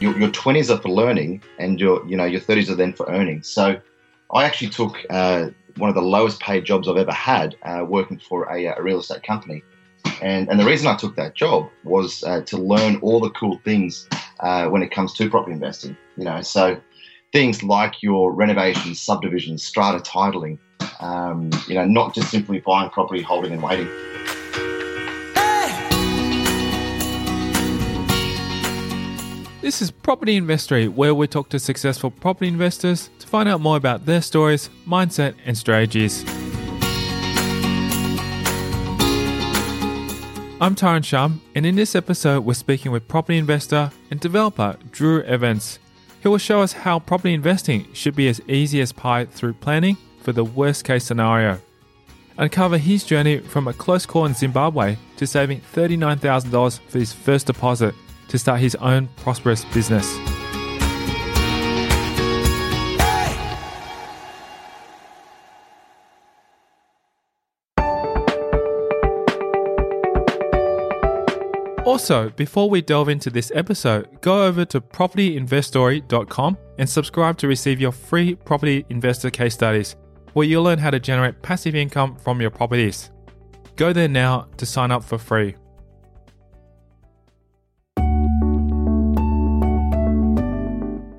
Your, your 20s are for learning and your, you know, your 30s are then for earning. So I actually took uh, one of the lowest paid jobs I've ever had uh, working for a, a real estate company. And, and the reason I took that job was uh, to learn all the cool things uh, when it comes to property investing. You know, so things like your renovations, subdivisions, strata titling. Um, you know, not just simply buying property, holding and waiting. This is Property Investory, where we talk to successful property investors to find out more about their stories, mindset, and strategies. I'm Tyrone Shum, and in this episode, we're speaking with property investor and developer Drew Evans. He will show us how property investing should be as easy as pie through planning for the worst case scenario. Uncover his journey from a close call in Zimbabwe to saving $39,000 for his first deposit to start his own prosperous business. Also, before we delve into this episode, go over to propertyinvestory.com and subscribe to receive your free property investor case studies, where you'll learn how to generate passive income from your properties. Go there now to sign up for free.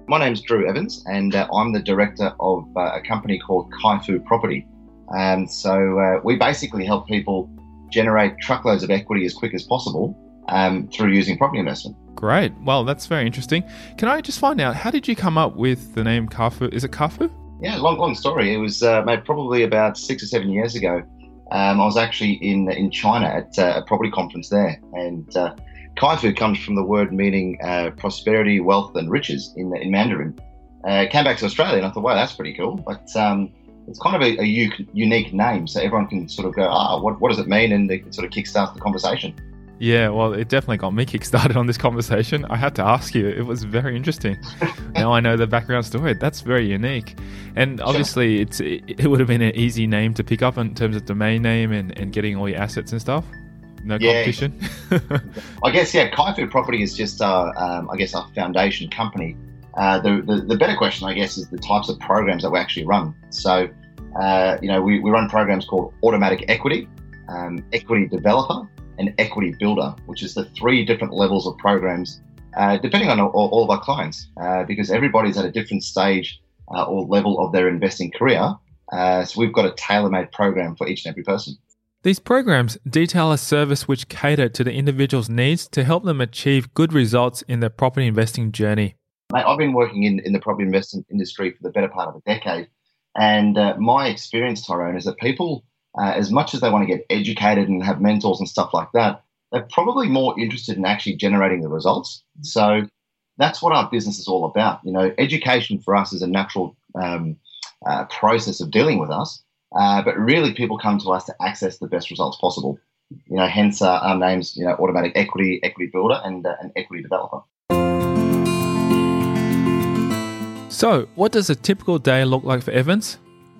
My name's Drew Evans, and uh, I'm the director of uh, a company called Caifu Property. Um, so uh, we basically help people generate truckloads of equity as quick as possible um, through using property investment. Great. Well, that's very interesting. Can I just find out how did you come up with the name Kafu? Is it Kafu? Yeah, long, long story. It was uh, made probably about six or seven years ago. Um, I was actually in in China at uh, a property conference there, and uh, Caifu comes from the word meaning uh, prosperity, wealth, and riches in, in Mandarin. Uh, came back to Australia and I thought, wow, that's pretty cool. But um, it's kind of a, a u- unique name, so everyone can sort of go, ah, what, what does it mean? And they can sort of kickstart the conversation. Yeah, well, it definitely got me kickstarted on this conversation. I had to ask you. It was very interesting. now I know the background story. That's very unique. And obviously, it's it, it, would have been an easy name to pick up in terms of domain name and, and getting all your assets and stuff no yeah. competition. I guess yeah, Caifu Property is just uh, um, I guess our foundation company. Uh, the, the, the better question I guess is the types of programs that we actually run. So uh, you know we, we run programs called Automatic Equity, um, Equity Developer, and Equity Builder, which is the three different levels of programs. Uh, depending on all, all, of our clients, uh, because everybody's at a different stage uh, or level of their investing career. so we've got a tailor-made program for each and every person. These programs detail a service which cater to the individual's needs to help them achieve good results in their property investing journey. Mate, I've been working in, in the property investing industry for the better part of a decade. And uh, my experience, Tyrone, is that people, uh, as much as they want to get educated and have mentors and stuff like that, they're probably more interested in actually generating the results. So that's what our business is all about. You know, education for us is a natural um, uh, process of dealing with us. Uh, but really, people come to us to access the best results possible. You know, hence uh, our names, you know, Automatic Equity, Equity Builder, and uh, an Equity Developer. So, what does a typical day look like for Evans?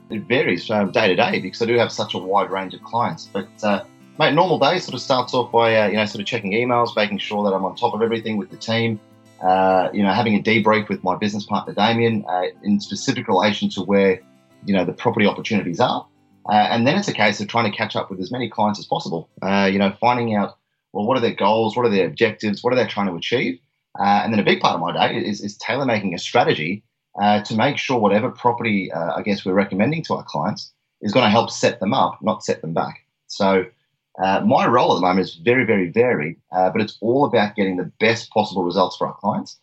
It varies from day to day because I do have such a wide range of clients. But uh, mate, normal day sort of starts off by uh, you know sort of checking emails, making sure that I'm on top of everything with the team. Uh, you know, having a debrief with my business partner Damien uh, in specific relation to where you know the property opportunities are. Uh, and then it's a case of trying to catch up with as many clients as possible. Uh, you know, finding out well what are their goals, what are their objectives, what are they trying to achieve, uh, and then a big part of my day is, is tailor making a strategy uh, to make sure whatever property uh, I guess we're recommending to our clients is going to help set them up, not set them back. So. Uh, my role at the moment is very, very varied, but it's all about getting the best possible results for our clients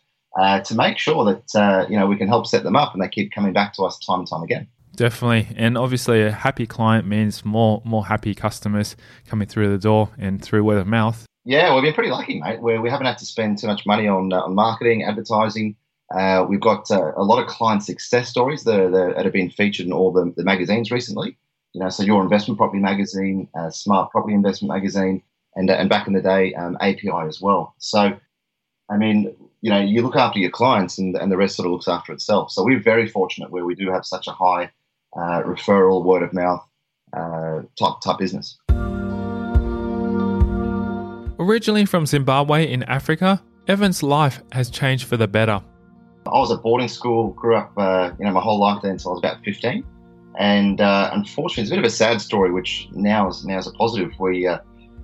to make sure that you know we can help set them up and they keep coming back to us time and time again. Definitely, and obviously, a happy client means more more happy customers coming through the door and through word of mouth. Yeah, we've been pretty lucky, mate. Where we haven't had to spend too much money on uh, on marketing, advertising. Uh, we've got uh, a lot of client success stories that, that, have been featured in all the, the, magazines recently. You know, so your investment property magazine, uh, Smart Property Investment magazine, and and back in the day, um, API as well. So, I mean, you know, you look after your clients, and and the rest sort of looks after itself. So we're very fortunate where we do have such a high uh, referral, word of mouth uh, type type business. Originally from Zimbabwe in Africa, Evan's life has changed for the better. I was at boarding school, grew up, uh, you know, my whole life there until I was about 15. And uh, unfortunately, it's a bit of a sad story, which now is now is a positive. We, uh,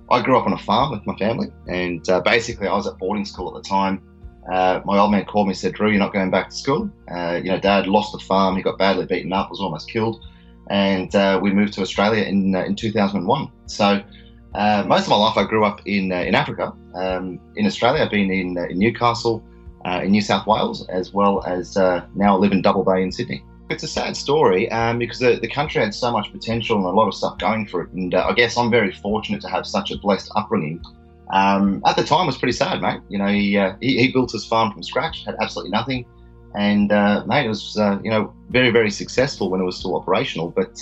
I grew up on a farm with my family, and uh, basically, I was at boarding school at the time. Uh, my old man called me and said, "Drew, you're not going back to school." Uh, you know, Dad lost the farm; he got badly beaten up, was almost killed, and we moved to Australia in in 2001. So. most of my life, I grew up in in Africa. Um, in Australia, I've been in, in Newcastle, uh, in New South Wales, as well as uh, now live in Double Bay in Sydney. It's a sad story um, because the, the country had so much potential and a lot of stuff going for it. And uh, I guess I'm very fortunate to have such a blessed upbringing. Um, at the time, it was pretty sad, mate. You know, he, uh, he, he, built his farm from scratch, had absolutely nothing. And, uh, mate, it was, uh, you know, very, very successful when it was still operational, but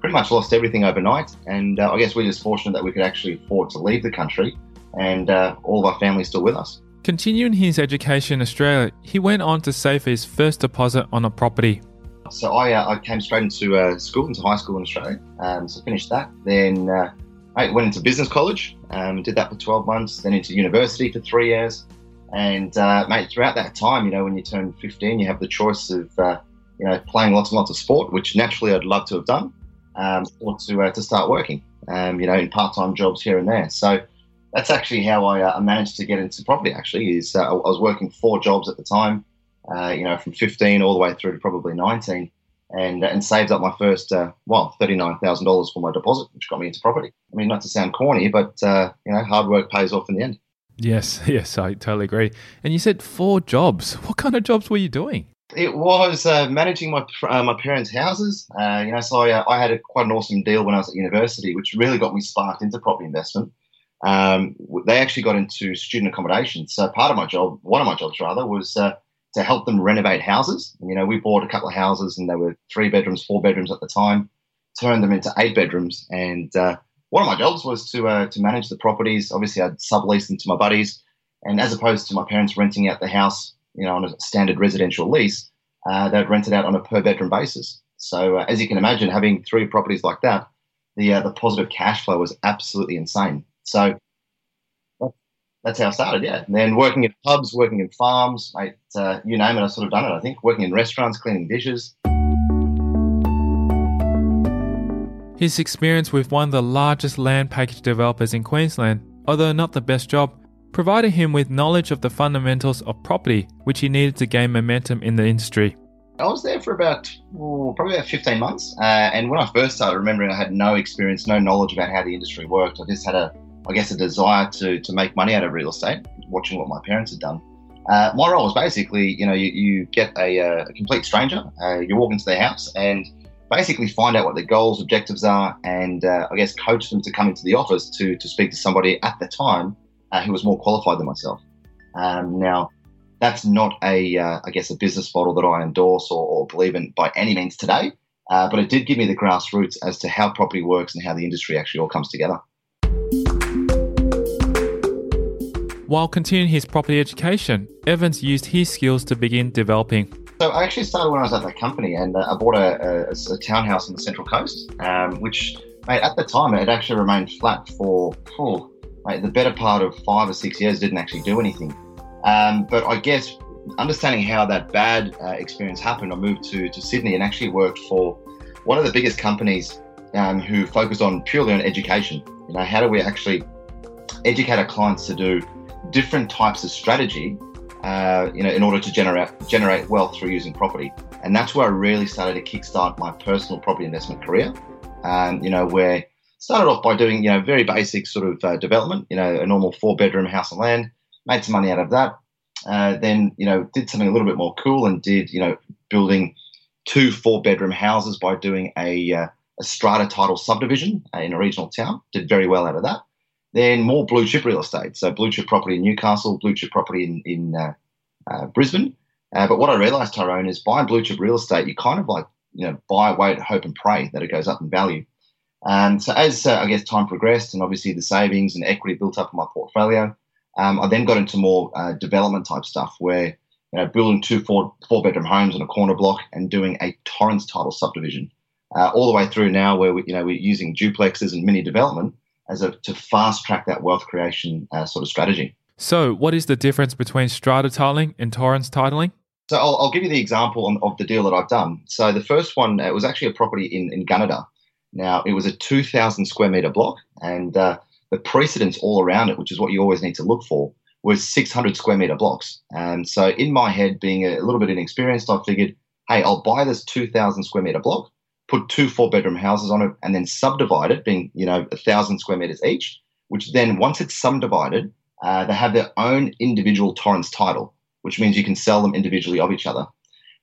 pretty much lost everything overnight. And I guess we're just fortunate that we could actually afford to leave the country and all of our family's still with us. Continuing his education in Australia, he went on to save his first deposit on a property. So I, uh, I came straight into uh, school, into high school in Australia. Um, so finished that. Then uh, I went into business college, um, did that for 12 months, then into university for three years. And uh, mate, throughout that time, you know, when you turn 15, you have the choice of, uh, you know, playing lots and lots of sport, which naturally I'd love to have done, um, or to, uh, to start working, um, you know, in part-time jobs here and there. So that's actually how I uh, managed to get into property. Actually, is uh, I was working four jobs at the time, uh, you know, from 15 all the way through to probably 19, and uh, and saved up my first uh, well thirty nine thousand dollars for my deposit, which got me into property. I mean, not to sound corny, but uh, you know, hard work pays off in the end. Yes, yes, I totally agree. And you said four jobs. What kind of jobs were you doing? It was uh, managing my uh, my parents' houses. Uh, you know, so I, I had a, quite an awesome deal when I was at university, which really got me sparked into property investment um, they actually got into student accommodation. So part of my job, one of my jobs rather, was uh, to help them renovate houses. You know, we bought a couple of houses and they were three bedrooms, four bedrooms at the time, turned them into eight bedrooms. And uh, one of my jobs was to uh, to manage the properties. Obviously, I'd sublease them to my buddies, and as opposed to my parents renting out the house, you know, on a standard residential lease, uh, they'd rent it out on a per bedroom basis. So uh, as you can imagine, having three properties like that, the uh, the positive cash flow was absolutely insane. So that's how I started, yeah. And then working in pubs, working in farms, mate, uh, you name it, I've sort of done it, I think. Working in restaurants, cleaning dishes. His experience with one of the largest land package developers in Queensland, although not the best job, provided him with knowledge of the fundamentals of property, which he needed to gain momentum in the industry. I was there for about, oh, probably about 15 months. Uh, and when I first started, remembering I had no experience, no knowledge about how the industry worked. I just had a I guess, a desire to to make money out of real estate, watching what my parents had done. Uh, my role was basically, you know, you, you get a, uh, a, complete stranger, uh, you walk into their house and basically find out what their goals, objectives are, and uh, I guess coach them to come into the office to to speak to somebody at the time uh, who was more qualified than myself. Um, now, that's not a, uh, I guess, a business model that I endorse or, or believe in by any means today, but it did give me the grassroots as to how property works and how the industry actually all comes together. While continuing his property education, Evans used his skills to begin developing. So I actually started when I was at that company, and uh, I bought a, a, a, townhouse on the Central Coast, um, which, mate, at the time it actually remained flat for, oh, mate, the better part of five or six years. Didn't actually do anything. Um, but I guess understanding how that bad uh, experience happened, I moved to to Sydney and actually worked for one of the biggest companies um, who focused on purely on education. You know, how do we actually educate our clients to do different types of strategy, uh, you know, in order to generate generate wealth through using property. And that's where I really started to kickstart my personal property investment career. Um, you know, where started off by doing you know very basic sort of uh, development, you know, a normal four bedroom house on land, made some money out of that. Uh, then you know did something a little bit more cool and did you know building two four bedroom houses by doing a, uh, a strata title subdivision in a regional town. Did very well out of that. Then more blue chip real estate. So blue chip property in Newcastle, blue chip property in, in uh, uh, Brisbane. Uh, but what I realized, Tyrone, is buying blue chip real estate, you kind of like, you know, buy, wait, hope, and pray that it goes up in value. And so as uh, I guess time progressed, and obviously the savings and equity built up in my portfolio, um, I then got into more uh, development type stuff where you know building two four four bedroom homes on a corner block and doing a Torrens title subdivision, uh, all the way through now where we, you know we're using duplexes and mini development as a to fast track that wealth creation uh, sort of strategy. So, what is the difference between strata titling and Torrens titling? So, I'll, I'll give you the example on, of the deal that I've done. So, the first one it was actually a property in in Gunnedah. Now, it was a 2,000 square meter block, and uh, the precedence all around it, which is what you always need to look for, was 600 square meter blocks. And so, in my head, being a little bit inexperienced, I figured, hey, I'll buy this 2,000 square meter block, put two four bedroom houses on it, and then subdivide it, being you know a thousand square meters each. Which then, once it's subdivided, uh, they have their own individual Torrens title, which means you can sell them individually of each other.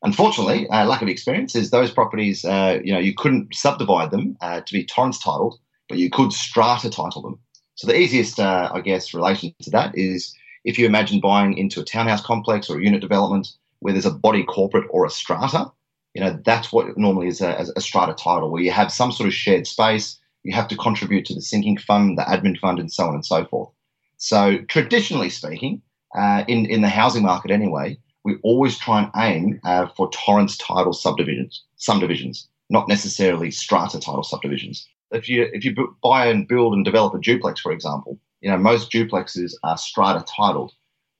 Unfortunately, uh, lack of experience is those properties, uh, you know, you couldn't subdivide them uh, to be Torrens titled, but you could strata title them. So the easiest, uh, I guess, relation to that is if you imagine buying into a townhouse complex or a unit development where there's a body corporate or a strata, you know, that's what normally is a, a strata title, where you have some sort of shared space, you have to contribute to the sinking fund, the admin fund, and so on and so forth. So traditionally speaking, uh, in, in the housing market anyway, we always try and aim uh, for Torrens title subdivisions, subdivisions, not necessarily strata title subdivisions. If you if you buy and build and develop a duplex, for example, you know most duplexes are strata titled.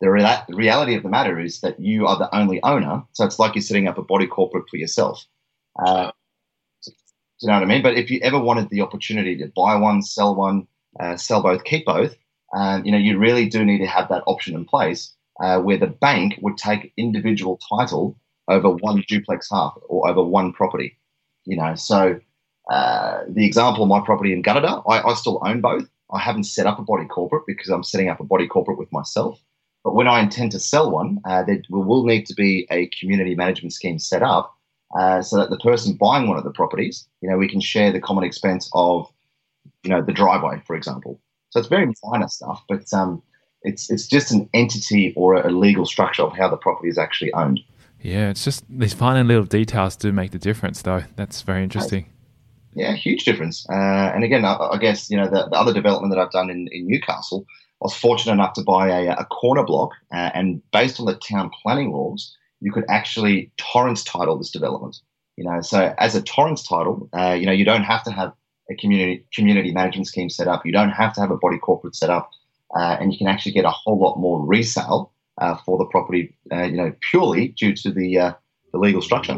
The, rea- the reality of the matter is that you are the only owner, so it's like you're setting up a body corporate for yourself. Uh, do you know what I mean? But if you ever wanted the opportunity to buy one, sell one, uh, sell both, keep both, uh, you know you really do need to have that option in place uh, where the bank would take individual title over one duplex half or over one property. You know, so uh, the example of my property in Gunnedah, I, I, still own both. I haven't set up a body corporate because I'm setting up a body corporate with myself. But when I intend to sell one, uh, there will need to be a community management scheme set up uh, so that the person buying one of the properties, you know, we can share the common expense of, you know, the driveway, for example. So it's very minor stuff, but um, it's it's just an entity or a legal structure of how the property is actually owned. Yeah, it's just these fine little details do make the difference, though. That's very interesting. Yeah, huge difference. Uh, and again, I, I, guess you know the, the, other development that I've done in, in Newcastle. I was fortunate enough to buy a, a corner block, uh, and based on the town planning laws, you could actually Torrens title this development. You know, so as a Torrens title, uh, you know, you don't have to have a community community management scheme set up. You don't have to have a body corporate set up uh, and you can actually get a whole lot more resale uh, for the property, uh, you know, purely due to the uh, the legal structure.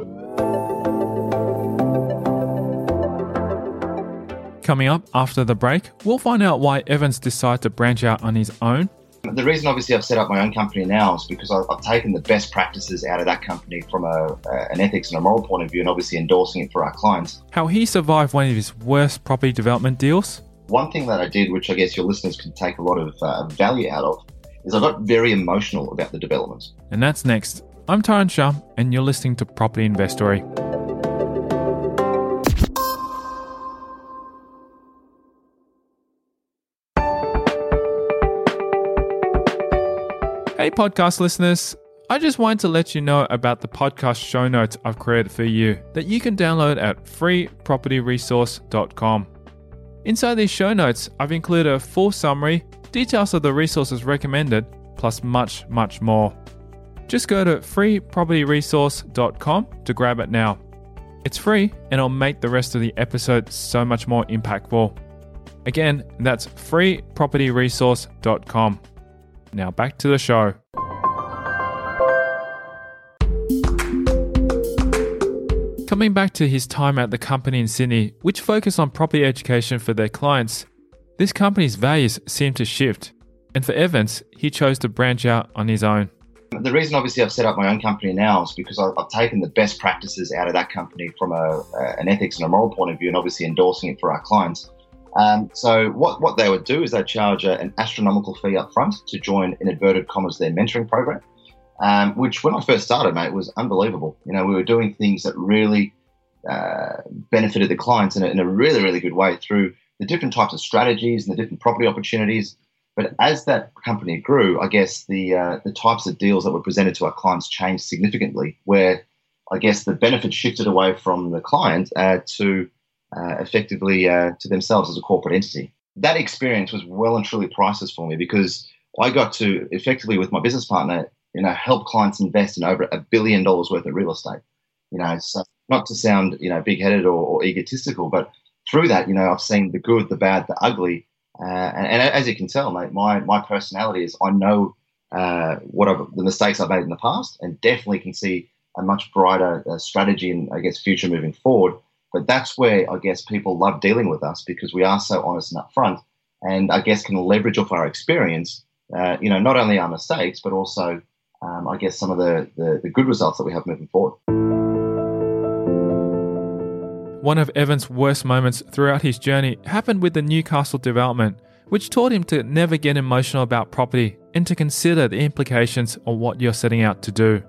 Coming up after the break, we'll find out why Evans decided to branch out on his own. The reason, obviously, I've set up my own company now is because I've, taken the best practices out of that company from a, an ethics and a moral point of view, and obviously endorsing it for our clients. How he survived one of his worst property development deals one thing that I did, which I guess your listeners can take a lot of uh, value out of, is I got very emotional about the development. And that's next. I'm Tyrone Shum, and you're listening to Property Investory. Hey, podcast listeners. I just wanted to let you know about the podcast show notes I've created for you that you can download at freepropertyresource.com. Inside these show notes, I've included a full summary, details of the resources recommended, plus much, much more. Just go to freepropertyresource.com to grab it now. It's free and it'll make the rest of the episode so much more impactful. Again, that's freepropertyresource.com. Now back to the show. Coming back to his time at the company in Sydney, which focused on property education for their clients, this company's values seemed to shift. And for Evans, he chose to branch out on his own. The reason, obviously, I've set up my own company now is because I've, taken the best practices out of that company from a, an ethics and a moral point of view, and obviously endorsing it for our clients. Um, so, what, what they would do is they charge a, an astronomical fee up front to join, in inverted commas, their mentoring program. um, which when I first started, mate, was unbelievable. You know, we were doing things that really uh, benefited the clients in a, in a really, really good way through the different types of strategies and the different property opportunities. But as that company grew, I guess the uh, the types of deals that were presented to our clients changed significantly. Where I guess the benefit shifted away from the client uh, to uh, effectively uh, to themselves as a corporate entity. That experience was well and truly priceless for me because I got to effectively, with my business partner, you know, help clients invest in over a billion dollars worth of real estate. You know, so not to sound you know big-headed or, or egotistical, but through that, you know, I've seen the good, the bad, the ugly, uh, and, and, as you can tell, mate, my my personality is I know uh, what I've, the mistakes I've made in the past, and definitely can see a much brighter uh, strategy and I guess future moving forward. But that's where I guess people love dealing with us because we are so honest and upfront, and I guess can leverage off our experience. Uh, you know, not only our mistakes, but also um, I guess some of the, the the good results that we have moving forward. One of Evan's worst moments throughout his journey happened with the Newcastle development, which taught him to never get emotional about property and to consider the implications of what you're setting out to do.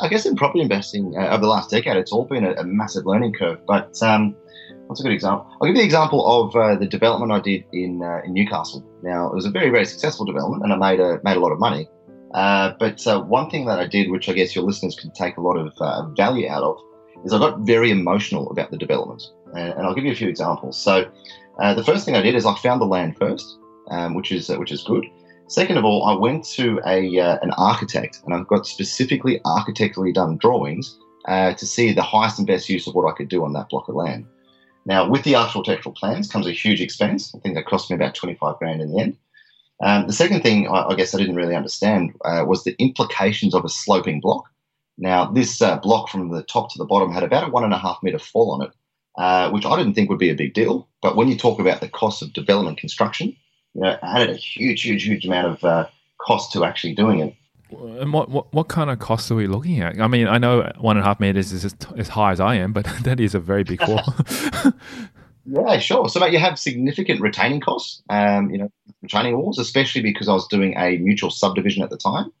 I guess in property investing uh, over the last decade, it's all been a, a massive learning curve. But um, what's a good example? I'll give you the example of uh, the development I did in uh, in Newcastle. Now, it was a very very successful development, and I made a made a lot of money. Uh, but uh, one thing that I did, which I guess your listeners can take a lot of uh, value out of, is I got very emotional about the development. And, I'll give you a few examples. So the first thing I did is I found the land first, um, which is which is good. Second of all, I went to a uh, an architect and I've got specifically architecturally done drawings uh, to see the highest and best use of what I could do on that block of land. Now, with the architectural plans comes a huge expense. I think that cost me about 25 grand in the end. Um, the second thing I, I, guess I didn't really understand uh, was the implications of a sloping block. Now, this uh, block from the top to the bottom had about a one and a half meter fall on it, uh, which I didn't think would be a big deal. But when you talk about the cost of development construction, you know, added a huge, huge, huge amount of uh, cost to actually doing it. And what, what, what kind of costs are we looking at? I mean, I know one and a half meters is as, as high as I am, but that is a very big fall. yeah, sure. So, mate, you have significant retaining costs. Um, you know, retaining walls, especially because I was doing a mutual subdivision at the time.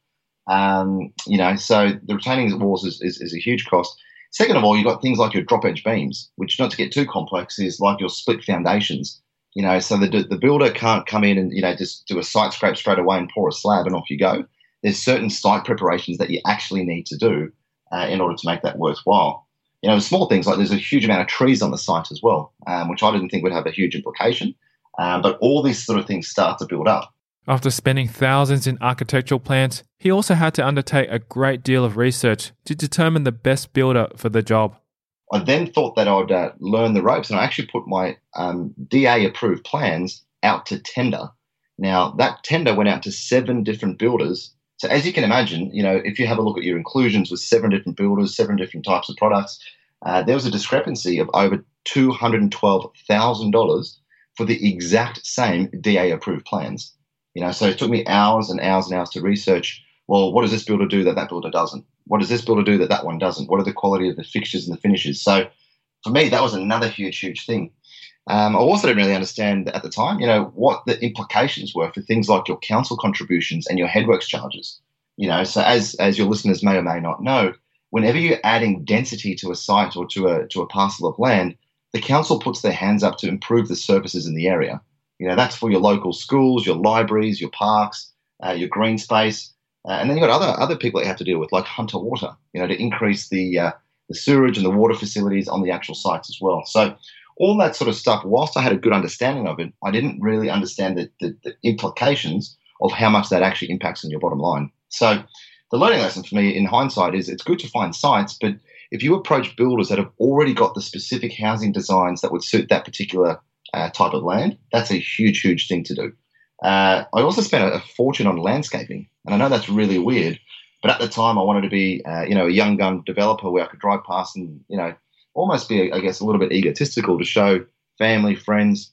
Um, you know, so the retaining walls is, is, is, a huge cost. Second of all, you've got things like your drop edge beams, which not to get too complex is like your split foundations. You know, so the, the builder can't come in and, you know, just do a site scrape straight away and pour a slab and off you go. There's certain site preparations that you actually need to do uh, in order to make that worthwhile. You know, small things like there's a huge amount of trees on the site as well, um, which I didn't think would have a huge implication. Um, but all these sort of things start to build up. After spending thousands in architectural plans, he also had to undertake a great deal of research to determine the best builder for the job. I then thought that I'd uh, learn the ropes, and I actually put my um, DA approved plans out to tender. Now, that tender went out to seven different builders. So, as you can imagine, you know, if you have a look at your inclusions with seven different builders, seven different types of products, uh, there was a discrepancy of over $212,000 for the exact same DA approved plans. You know, so it took me hours and hours and hours to research. Well, what does this builder do that that builder doesn't? What does this builder do that that one doesn't? What are the quality of the fixtures and the finishes? So, for me, that was another huge, huge thing. Um, I also didn't really understand at the time, you know, what the implications were for things like your council contributions and your headworks charges. You know, so as as your listeners may or may not know, whenever you're adding density to a site or to a to a parcel of land, the council puts their hands up to improve the services in the area. You know, that's for your local schools, your libraries, your parks, uh, your green space, uh, and then you've got other other people that you have to deal with, like Hunter Water. You know, to increase the uh, the sewerage and the water facilities on the actual sites as well. So all that sort of stuff. Whilst I had a good understanding of it, I didn't really understand the, the, the implications of how much that actually impacts on your bottom line. So the learning lesson for me in hindsight is it's good to find sites, but if you approach builders that have already got the specific housing designs that would suit that particular uh, type of land, that's a huge, huge thing to do. Uh, I also spent a, fortune on landscaping, and I know that's really weird, but at the time I wanted to be, uh, you know, a young gun developer where I could drive past and, you know, almost be, I guess, a little bit egotistical to show family, friends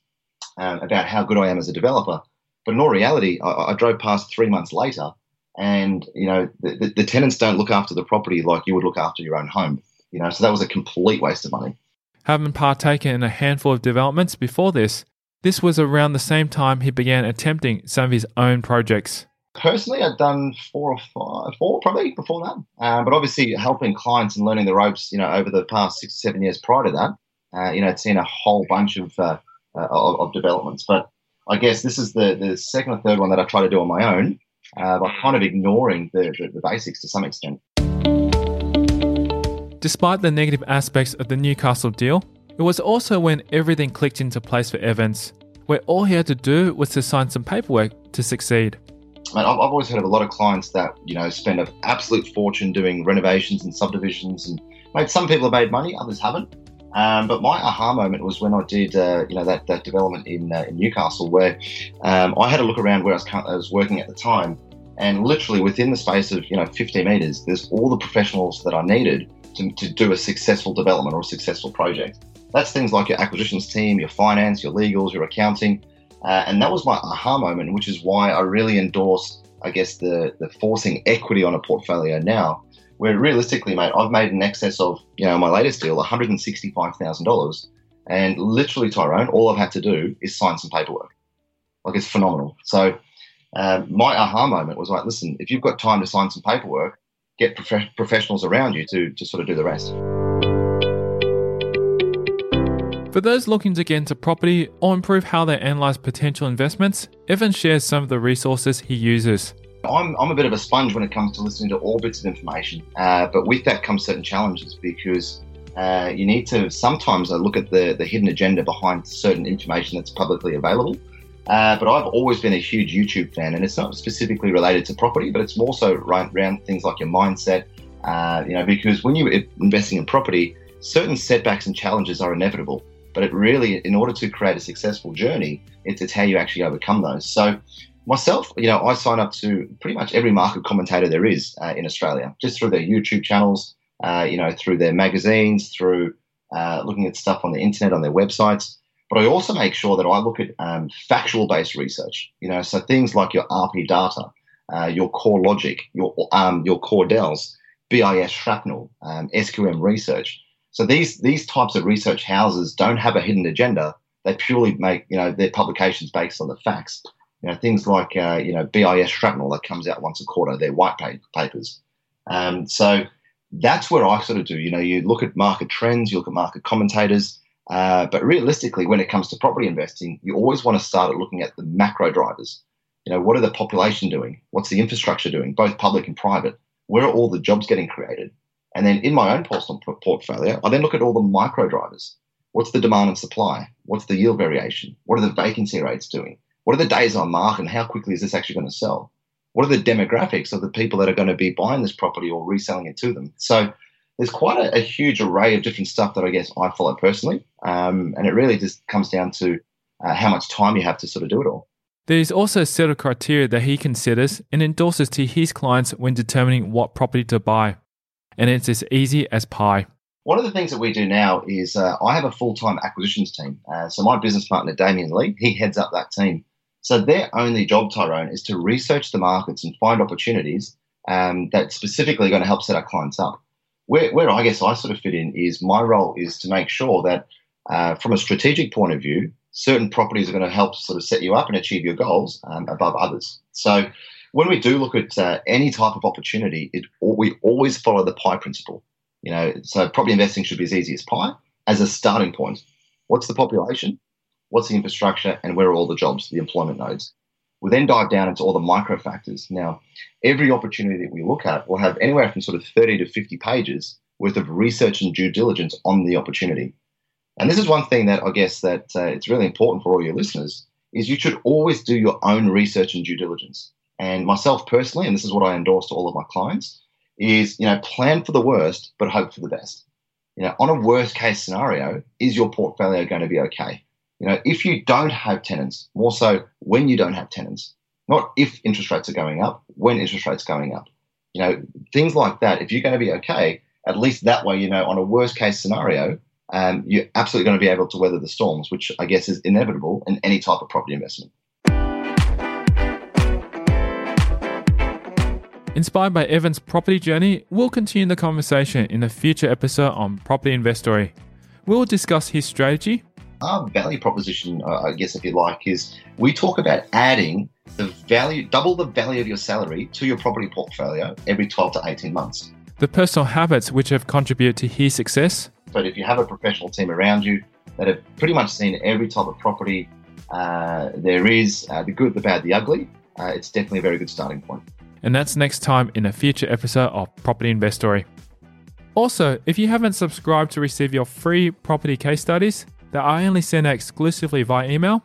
um, about how good I am as a developer. But in all reality, I, I drove past three months later, and you know, the, the, the tenants don't look after the property like you would look after your own home. You know, so that was a complete waste of money having partaken in a handful of developments before this, this was around the same time he began attempting some of his own projects. Personally, I'd done four or five, four probably before that. Um, but obviously, helping clients and learning the ropes, you know, over the past six, seven years prior to that, uh, you know, it's seen a whole bunch of, uh, uh, of, of developments. But I guess this is the the second or third one that I try to do on my own uh, by kind of ignoring the, the, the basics to some extent. Despite the negative aspects of the Newcastle deal, it was also when everything clicked into place for Evans, where all he had to do was to sign some paperwork to succeed. I've, I've always heard of a lot of clients that you know spend an absolute fortune doing renovations and subdivisions, and mate, some people have made money, others haven't. Um, but my aha moment was when I did, uh, you know, that, that development in, uh, in Newcastle, where um, I had a look around where I was, I was working at the time, and literally within the space of you know 50 meters, there's all the professionals that I needed to, to do a successful development or a successful project. That's things like your acquisitions team, your finance, your legals, your accounting, uh, and that was my aha moment, which is why I really endorse, I guess, the the forcing equity on a portfolio now where realistically, mate, I've made an excess of, you know, my latest deal, $165,000. And literally, Tyrone, all I've had to do is sign some paperwork. Like, it's phenomenal. So, um, my aha moment was like, listen, if you've got time to sign some paperwork, get prof- professionals around you to, to sort of do the rest. For those looking to get into property or improve how they analyze potential investments, Evan shares some of the resources he uses. I'm, I'm a bit of a sponge when it comes to listening to all bits of information, uh, but with that comes certain challenges because uh, you need to sometimes uh, look at the, the hidden agenda behind certain information that's publicly available. Uh, but I've always been a huge YouTube fan, and it's not specifically related to property, but it's more so around things like your mindset. Uh, you know, because when you're investing in property, certain setbacks and challenges are inevitable. But it really, in order to create a successful journey, it's, it's how you actually overcome those. So myself, you know, I sign up to pretty much every market commentator there is uh, in Australia, just through their YouTube channels, uh, you know, through their magazines, through uh, looking at stuff on the internet, on their websites. But I also make sure that I look at um, factual based research, you know, so things like your RP data, uh, your CoreLogic, your, um, your Cordell's, BIS Shrapnel, um, SQM research. So these, these types of research houses don't have a hidden agenda. They purely make, you know, their publications based on the facts. You know, things like uh, you know BIS Shrapnel that comes out once a quarter. They're white papers. Um, so that's what I sort of do. You know, you look at market trends, you look at market commentators, uh, but realistically, when it comes to property investing, you always want to start at looking at the macro drivers. You know, what are the population doing? What's the infrastructure doing, both public and private? Where are all the jobs getting created? And then in my own personal portfolio, I then look at all the micro drivers. What's the demand and supply? What's the yield variation? What are the vacancy rates doing? What are the days on market and how quickly is this actually going to sell? What are the demographics of the people that are going to be buying this property or reselling it to them? So there's quite a, a huge array of different stuff that I guess I follow personally. Um, and it really just comes down to uh, how much time you have to sort of do it all. There is also a set of criteria that he considers and endorses to his clients when determining what property to buy. And it's as easy as pie. One of the things that we do now is uh, I have a full time acquisitions team. Uh, so my business partner, Damien Lee, he heads up that team. So their only job, Tyrone, is to research the markets and find opportunities um, that specifically are going to help set our clients up. Where, where I guess I sort of fit in is my role is to make sure that uh, from a strategic point of view, certain properties are going to help sort of set you up and achieve your goals um, above others. So when we do look at uh, any type of opportunity, it, we always follow the pie principle. You know, so property investing should be as easy as pie as a starting point. What's the population? what's the infrastructure, and where are all the jobs, the employment nodes. We then dive down into all the micro factors. Now, every opportunity that we look at will have anywhere from sort of 30 to 50 pages worth of research and due diligence on the opportunity. And this is one thing that I guess that uh, it's really important for all your listeners is you should always do your own research and due diligence. And myself personally, and this is what I endorse to all of my clients, is you know plan for the worst but hope for the best. You know, on a worst case scenario, is your portfolio going to be okay? You know, if you don't have tenants, more so when you don't have tenants, not if interest rates are going up, when interest rates are going up. You know, things like that. If you're going to be okay, at least that way, you know, on a worst case scenario, um, you're absolutely going to be able to weather the storms, which I guess is inevitable in any type of property investment. Inspired by Evan's property journey, we'll continue the conversation in a future episode on Property Investory. We'll discuss his strategy, our value proposition, I guess, if you like, is we talk about adding the value, double the value of your salary to your property portfolio every 12 to 18 months. The personal habits which have contributed to his success. But if you have a professional team around you that have pretty much seen every type of property uh, there is, uh, the good, the bad, the ugly, uh, it's definitely a very good starting point. And that's next time in a future episode of Property Investory. Also, if you haven't subscribed to receive your free property case studies that I only send out exclusively via email,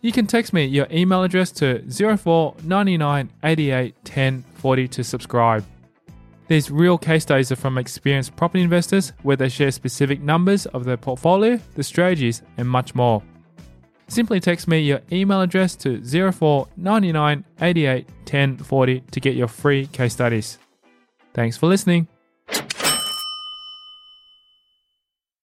you can text me your email address to 0499 88 10 40 to subscribe. These real case studies are from experienced property investors where they share specific numbers of their portfolio, the strategies, and much more. Simply text me your email address to 0499 88 10 40 to get your free case studies. Thanks for listening.